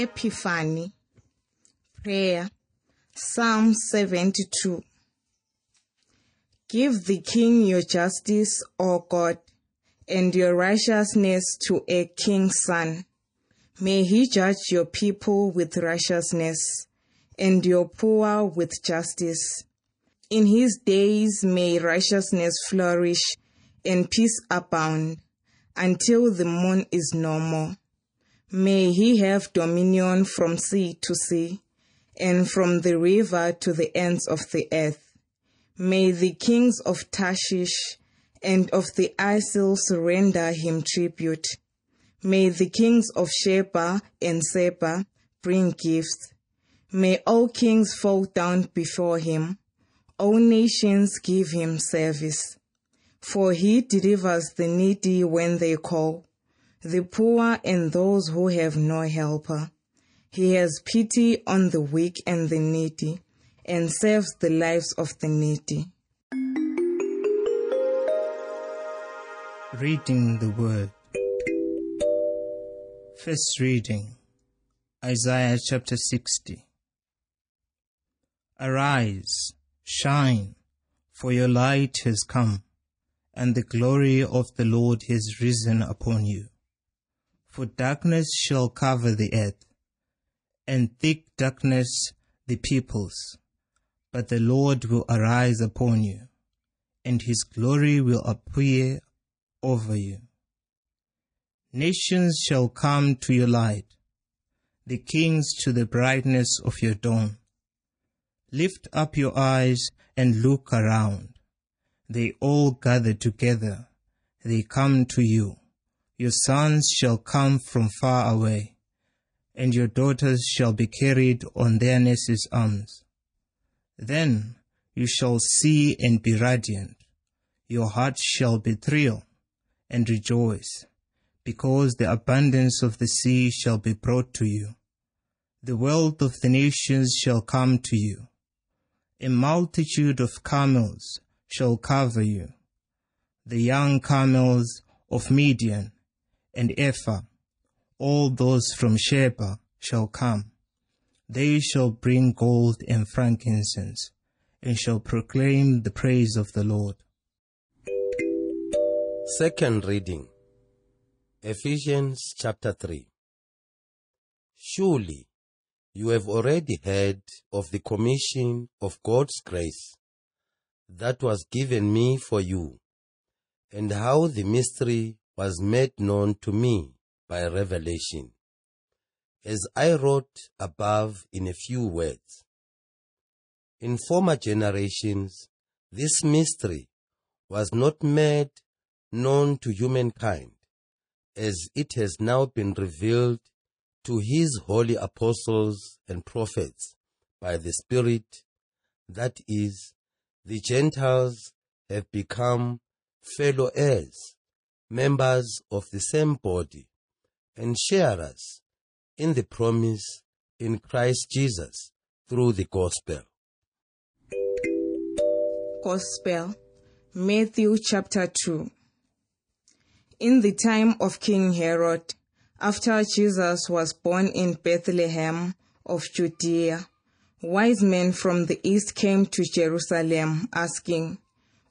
Epiphany Prayer Psalm 72 Give the king your justice, O God, and your righteousness to a king's son. May he judge your people with righteousness, and your poor with justice. In his days may righteousness flourish and peace abound until the moon is no more. May he have dominion from sea to sea and from the river to the ends of the earth. May the kings of Tarshish and of the isles render him tribute. May the kings of Sheba and Seba bring gifts. May all kings fall down before him. All nations give him service. For he delivers the needy when they call the poor and those who have no helper. He has pity on the weak and the needy and saves the lives of the needy. Reading the Word. First reading Isaiah chapter 60. Arise, shine, for your light has come, and the glory of the Lord has risen upon you. For darkness shall cover the earth, and thick darkness the peoples. But the Lord will arise upon you, and his glory will appear over you. Nations shall come to your light, the kings to the brightness of your dawn. Lift up your eyes and look around. They all gather together, they come to you. Your sons shall come from far away, and your daughters shall be carried on their nurses' arms. Then you shall see and be radiant. Your heart shall be thrilled and rejoice, because the abundance of the sea shall be brought to you. The wealth of the nations shall come to you. A multitude of camels shall cover you. The young camels of Midian and Ephah, all those from Sheba shall come. They shall bring gold and frankincense, and shall proclaim the praise of the Lord. Second reading Ephesians chapter 3 Surely you have already heard of the commission of God's grace that was given me for you, and how the mystery was made known to me by revelation, as I wrote above in a few words. In former generations, this mystery was not made known to humankind, as it has now been revealed to his holy apostles and prophets by the Spirit, that is, the Gentiles have become fellow heirs members of the same body and sharers in the promise in Christ Jesus through the gospel. Gospel Matthew chapter 2 In the time of King Herod, after Jesus was born in Bethlehem of Judea, wise men from the east came to Jerusalem asking,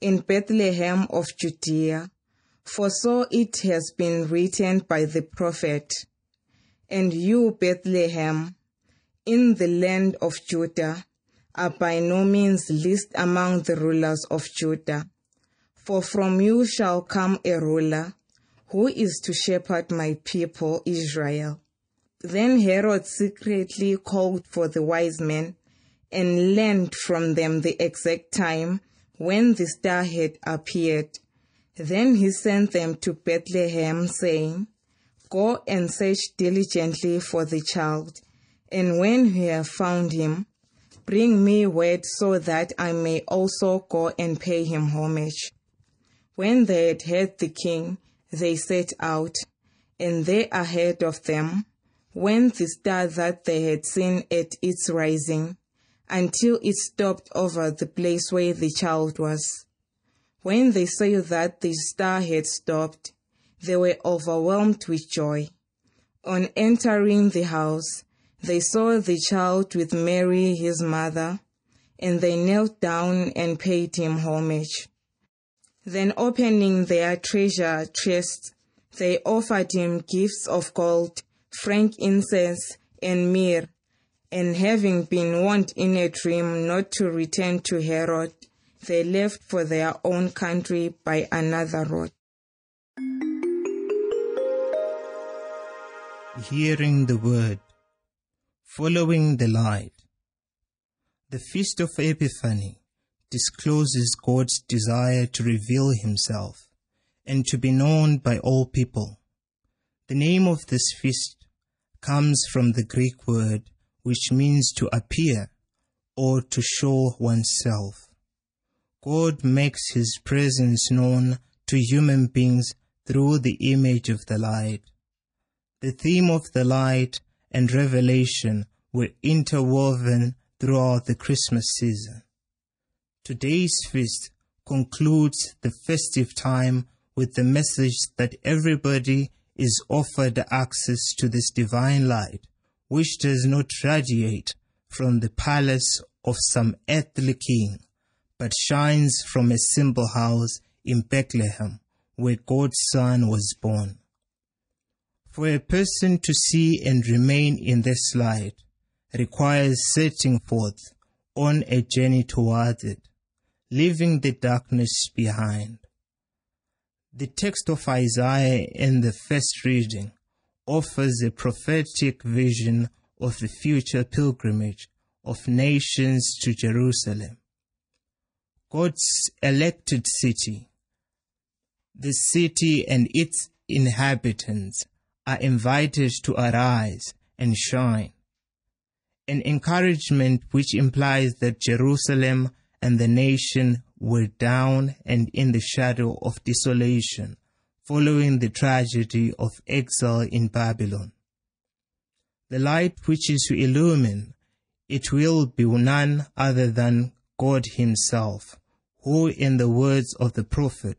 in Bethlehem of Judea, for so it has been written by the prophet. And you, Bethlehem, in the land of Judah, are by no means least among the rulers of Judah. For from you shall come a ruler, who is to shepherd my people Israel. Then Herod secretly called for the wise men and learned from them the exact time when the star had appeared. Then he sent them to Bethlehem, saying, Go and search diligently for the child, And when you have found him, bring me word so that I may also go and pay him homage. When they had heard the king, they set out, and they ahead of them went the star that they had seen at its rising, until it stopped over the place where the child was. When they saw that the star had stopped, they were overwhelmed with joy. On entering the house, they saw the child with Mary, his mother, and they knelt down and paid him homage. Then opening their treasure chest, they offered him gifts of gold, frankincense, and myrrh. And having been warned in a dream not to return to Herod, they left for their own country by another road. Hearing the word, following the light. The Feast of Epiphany discloses God's desire to reveal himself and to be known by all people. The name of this feast comes from the Greek word which means to appear or to show oneself. God makes his presence known to human beings through the image of the light. The theme of the light and revelation were interwoven throughout the Christmas season. Today's feast concludes the festive time with the message that everybody is offered access to this divine light, which does not radiate from the palace of some earthly king, but shines from a simple house in Bethlehem, where God's Son was born. For a person to see and remain in this light requires setting forth on a journey toward it, leaving the darkness behind. The text of Isaiah in the first reading offers a prophetic vision of the future pilgrimage of nations to Jerusalem. God's elected city, the city and its inhabitants are invited to arise and shine. An encouragement which implies that Jerusalem and the nation were down and in the shadow of desolation following the tragedy of exile in Babylon. The light which is to illumine it will be none other than God Himself, who, in the words of the prophet,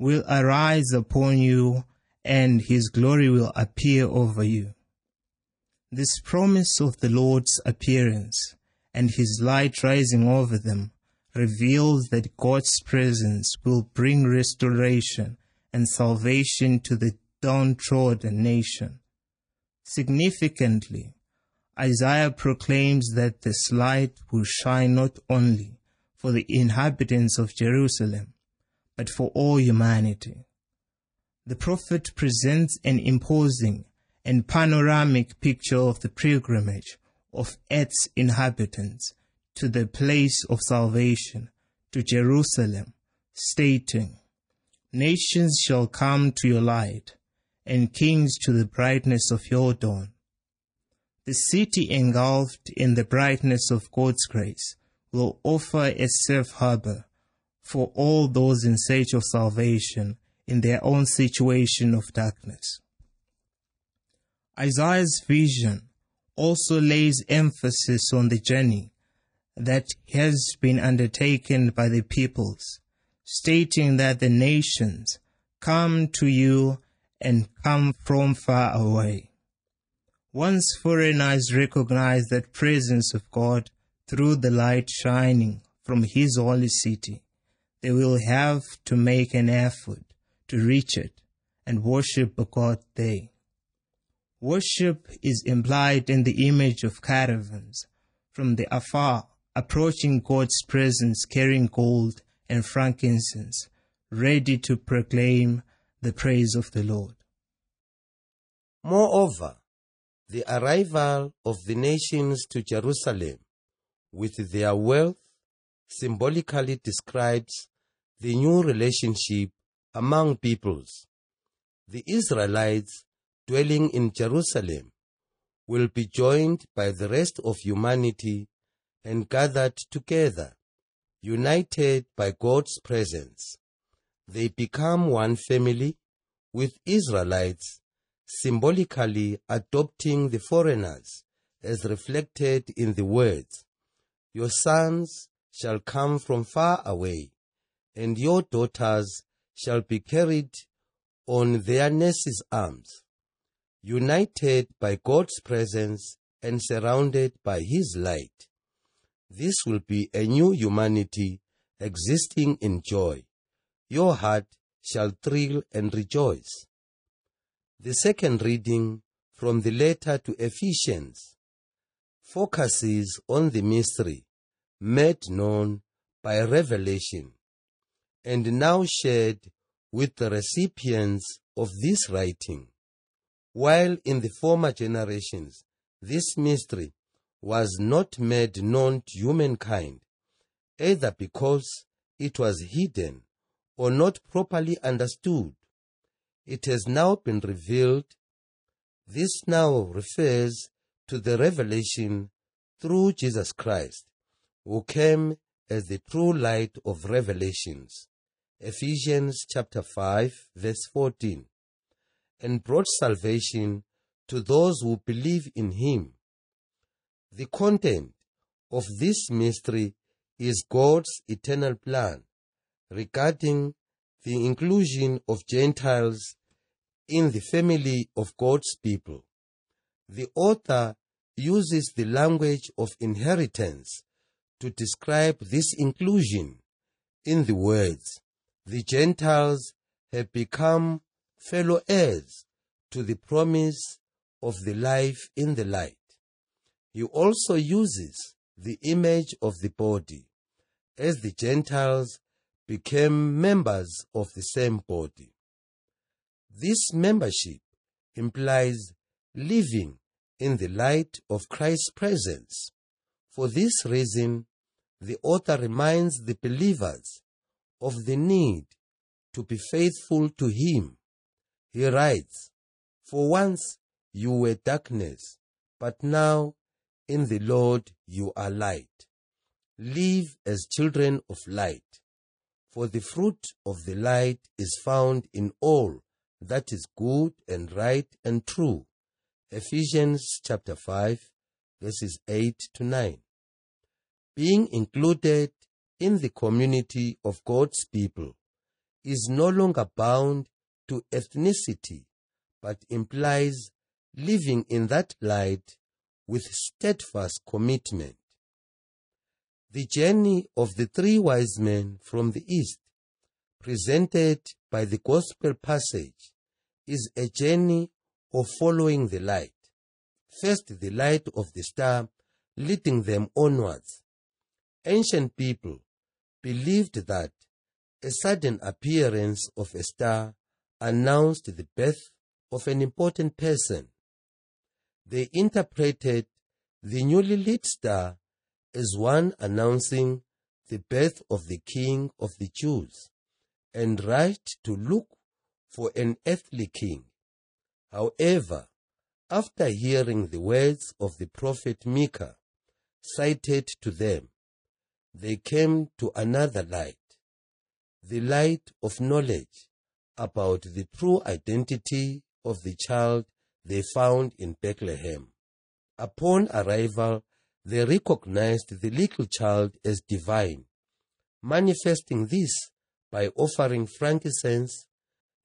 will arise upon you and His glory will appear over you. This promise of the Lord's appearance and His light rising over them reveals that God's presence will bring restoration and salvation to the downtrodden nation. Significantly, Isaiah proclaims that this light will shine not only for the inhabitants of Jerusalem, but for all humanity. The prophet presents an imposing and panoramic picture of the pilgrimage of Earth's inhabitants to the place of salvation, to Jerusalem, stating, Nations shall come to your light, and kings to the brightness of your dawn. The city engulfed in the brightness of God's grace will offer a safe harbor for all those in search of salvation in their own situation of darkness. Isaiah's vision also lays emphasis on the journey that has been undertaken by the peoples, stating that the nations come to you and come from far away. Once foreigners recognize that presence of God through the light shining from His holy city, they will have to make an effort to reach it and worship a God there. Worship is implied in the image of caravans from the afar approaching God's presence carrying gold and frankincense, ready to proclaim the praise of the Lord. Moreover, the arrival of the nations to Jerusalem with their wealth symbolically describes the new relationship among peoples. The Israelites dwelling in Jerusalem will be joined by the rest of humanity and gathered together, united by God's presence. They become one family with Israelites symbolically adopting the foreigners as reflected in the words, Your sons shall come from far away, and your daughters shall be carried on their nurses' arms, united by God's presence and surrounded by His light. This will be a new humanity existing in joy. Your heart shall thrill and rejoice. The second reading from the letter to Ephesians focuses on the mystery made known by revelation and now shared with the recipients of this writing. While in the former generations this mystery was not made known to humankind, either because it was hidden or not properly understood, it has now been revealed. This now refers to the revelation through Jesus Christ, who came as the true light of revelations. Ephesians chapter 5 verse 14 and brought salvation to those who believe in him. The content of this mystery is God's eternal plan regarding the inclusion of Gentiles in the family of God's people. The author uses the language of inheritance to describe this inclusion in the words, the Gentiles have become fellow heirs to the promise of the life in the light. He also uses the image of the body as the Gentiles became members of the same body. This membership implies living in the light of Christ's presence. For this reason, the author reminds the believers of the need to be faithful to Him. He writes, For once you were darkness, but now in the Lord you are light. Live as children of light, for the fruit of the light is found in all that is good and right and true. Ephesians chapter 5 verses 8 to 9. Being included in the community of God's people is no longer bound to ethnicity, but implies living in that light with steadfast commitment. The journey of the three wise men from the east presented by the gospel passage is a journey of following the light. First, the light of the star leading them onwards. Ancient people believed that a sudden appearance of a star announced the birth of an important person. They interpreted the newly lit star as one announcing the birth of the King of the Jews and right to look for an earthly king. However, after hearing the words of the prophet Micah cited to them, they came to another light, the light of knowledge about the true identity of the child they found in Bethlehem. Upon arrival, they recognized the little child as divine, manifesting this by offering frankincense,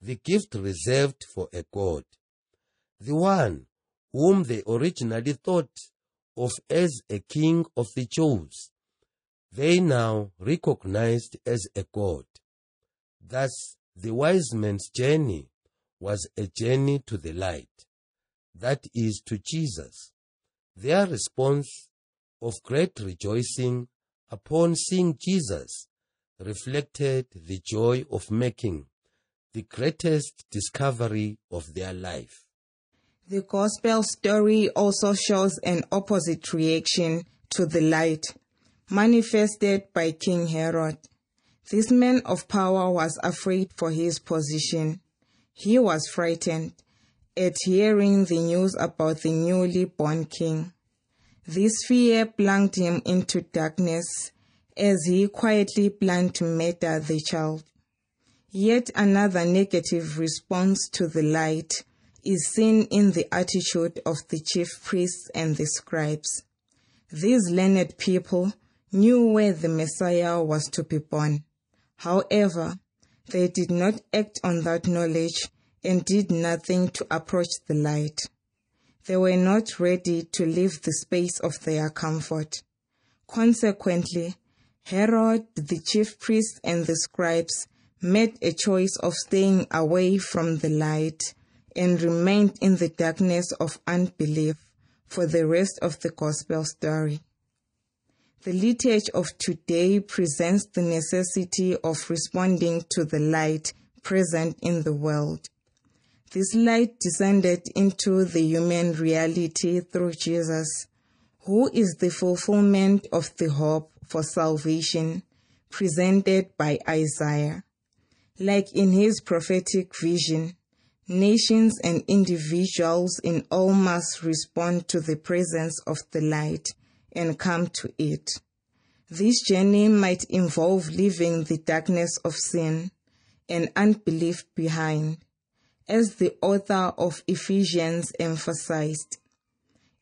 the gift reserved for a god, the one whom they originally thought of as a king of the Jews, they now recognized as a god. Thus, the wise men's journey was a journey to the light, that is, to Jesus. Their response of great rejoicing upon seeing Jesus reflected the joy of making the greatest discovery of their life. The gospel story also shows an opposite reaction to the light manifested by King Herod. This man of power was afraid for his position. He was frightened at hearing the news about the newly born king. This fear plunged him into darkness as he quietly planned to murder the child. Yet another negative response to the light is seen in the attitude of the chief priests and the scribes. These learned people knew where the Messiah was to be born. However, they did not act on that knowledge and did nothing to approach the light. They were not ready to leave the space of their comfort. Consequently, Herod, the chief priest, and the scribes made a choice of staying away from the light and remained in the darkness of unbelief for the rest of the gospel story. The liturgy of today presents the necessity of responding to the light present in the world. This light descended into the human reality through Jesus, who is the fulfillment of the hope for salvation presented by Isaiah. Like in his prophetic vision, nations and individuals in all must respond to the presence of the light and come to it. This journey might involve leaving the darkness of sin and unbelief behind as the author of Ephesians emphasized.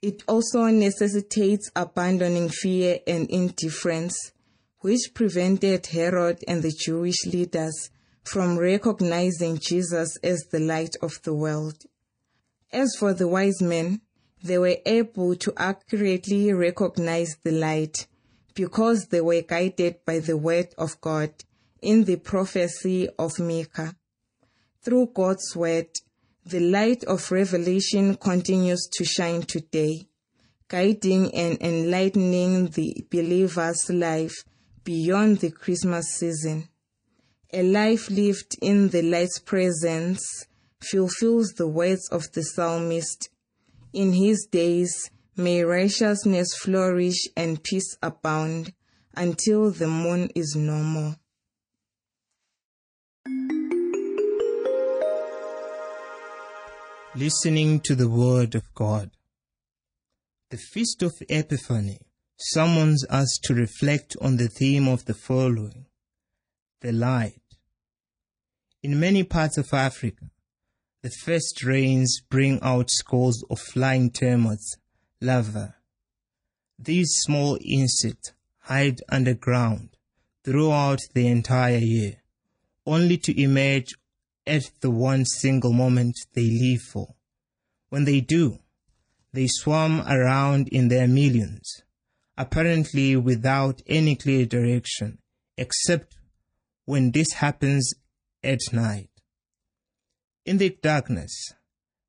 It also necessitates abandoning fear and indifference, which prevented Herod and the Jewish leaders from recognizing Jesus as the light of the world. As for the wise men, they were able to accurately recognize the light because they were guided by the word of God in the prophecy of Micah. Through God's word, the light of revelation continues to shine today, guiding and enlightening the believer's life beyond the Christmas season. A life lived in the light's presence fulfills the words of the psalmist. In his days, may righteousness flourish and peace abound until the moon is no more. Listening to the Word of God. The Feast of Epiphany summons us to reflect on the theme of the following the light. In many parts of Africa, the first rains bring out scores of flying termites, larvae. These small insects hide underground throughout the entire year, only to emerge at the one single moment they leave for. When they do, they swarm around in their millions, apparently without any clear direction, except when this happens at night. In the darkness,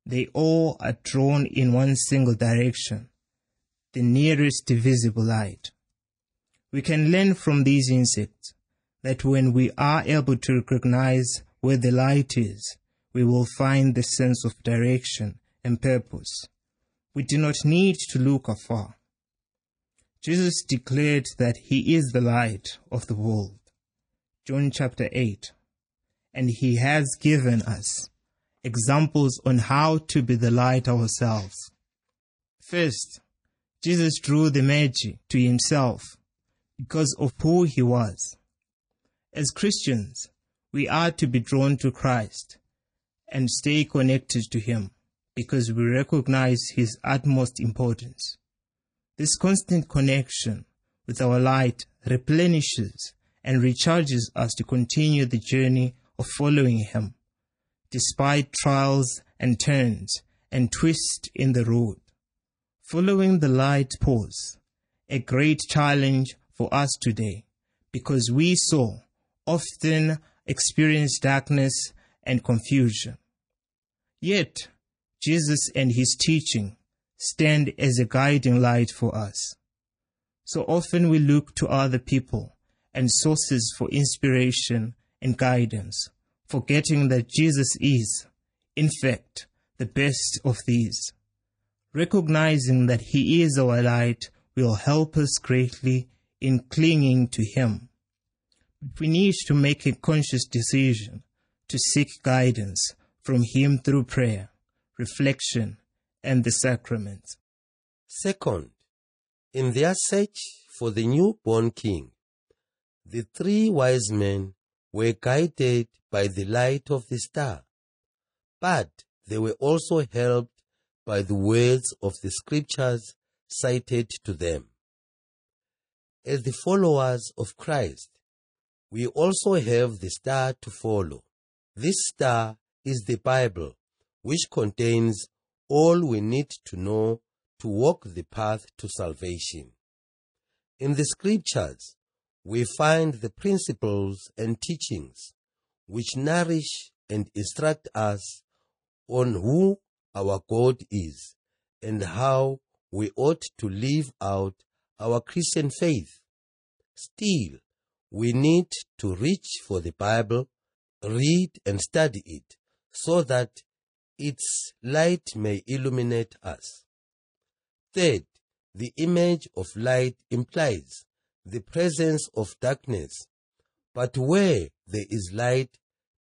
they all are drawn in one single direction, the nearest visible light. We can learn from these insects that when we are able to recognize where the light is, we will find the sense of direction and purpose. We do not need to look afar. Jesus declared that he is the light of the world. John chapter 8. And he has given us examples on how to be the light ourselves. First, Jesus drew the Magi to himself because of who he was. As Christians, we are to be drawn to Christ and stay connected to Him because we recognize His utmost importance. This constant connection with our light replenishes and recharges us to continue the journey of following Him, despite trials and turns and twists in the road. Following the light pose, a great challenge for us today, because we so often experience darkness and confusion. Yet, Jesus and his teaching stand as a guiding light for us. So often we look to other people and sources for inspiration and guidance, forgetting that Jesus is, in fact, the best of these. Recognizing that He is our light will help us greatly in clinging to Him we need to make a conscious decision to seek guidance from Him through prayer, reflection, and the sacraments. Second, in their search for the newborn king, the three wise men were guided by the light of the star, but they were also helped by the words of the scriptures cited to them. As the followers of Christ, we also have the star to follow. This star is the Bible, which contains all we need to know to walk the path to salvation. In the scriptures, we find the principles and teachings which nourish and instruct us on who our God is and how we ought to live out our Christian faith. Still, we need to reach for the Bible, read and study it so that its light may illuminate us. Third, the image of light implies the presence of darkness, but where there is light,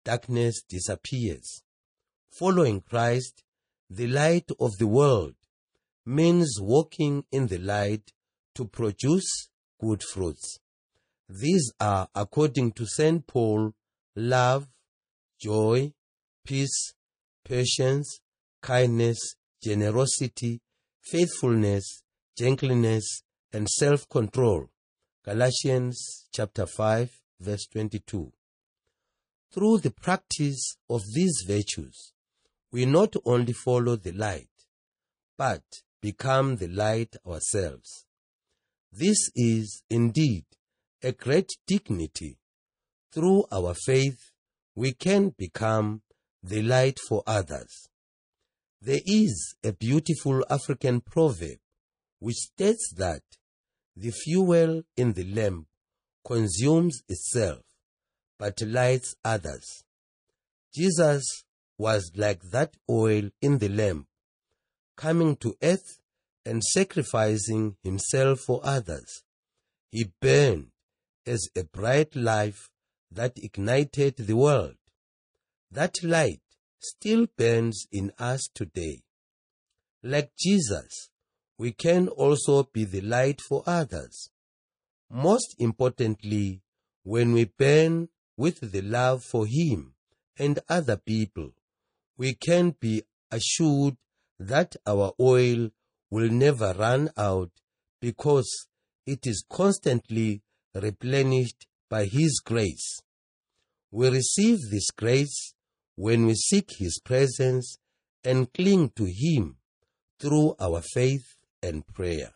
darkness disappears. Following Christ, the light of the world, means walking in the light to produce good fruits. These are, according to St. Paul, love, joy, peace, patience, kindness, generosity, faithfulness, gentleness, and self-control. Galatians chapter 5 verse 22. Through the practice of these virtues, we not only follow the light, but become the light ourselves. This is indeed a great dignity. Through our faith, we can become the light for others. There is a beautiful African proverb which states that the fuel in the lamp consumes itself but lights others. Jesus was like that oil in the lamp, coming to earth and sacrificing himself for others. He burned as a bright life that ignited the world. That light still burns in us today. Like Jesus, we can also be the light for others. Most importantly, when we burn with the love for Him and other people, we can be assured that our oil will never run out because it is constantly replenished by His grace. We receive this grace when we seek His presence and cling to Him through our faith and prayer.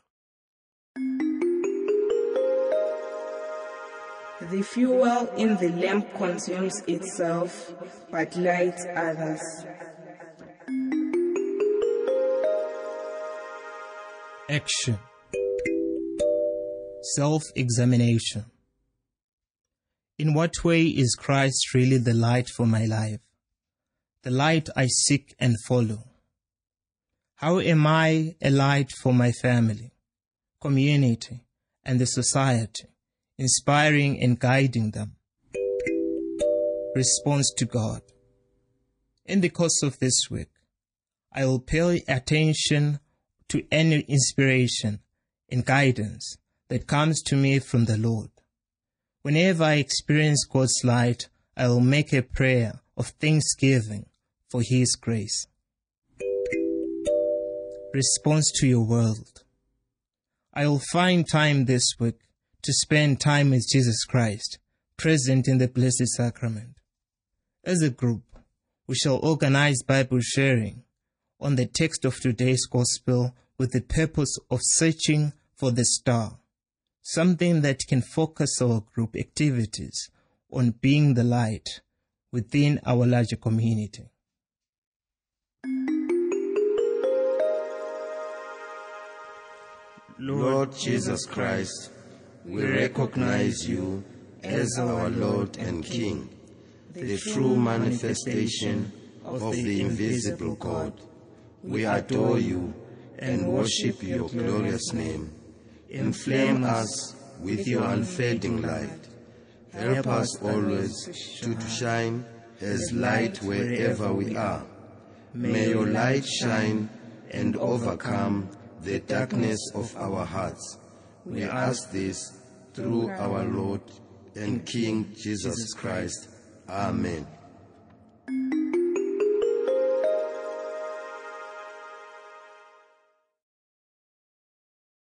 The fuel in the lamp consumes itself, but lights others. Action Self examination. In what way is Christ really the light for my life? The light I seek and follow. How am I a light for my family, community, and the society, inspiring and guiding them? Response to God. In the course of this week, I will pay attention to any inspiration and guidance that comes to me from the Lord. Whenever I experience God's light, I will make a prayer of thanksgiving for His grace. Response to your world. I will find time this week to spend time with Jesus Christ, present in the Blessed Sacrament. As a group, we shall organize Bible sharing on the text of today's Gospel with the purpose of searching for the star, something that can focus our group activities on being the light within our larger community. Lord Jesus Christ, we recognize you as our Lord and King, the true manifestation of the invisible God. We adore you and worship your glorious name. Inflame us with your unfading light. Help us always to shine as light wherever we are. May your light shine and overcome the darkness of our hearts. We ask this through our Lord and King Jesus Christ. Amen.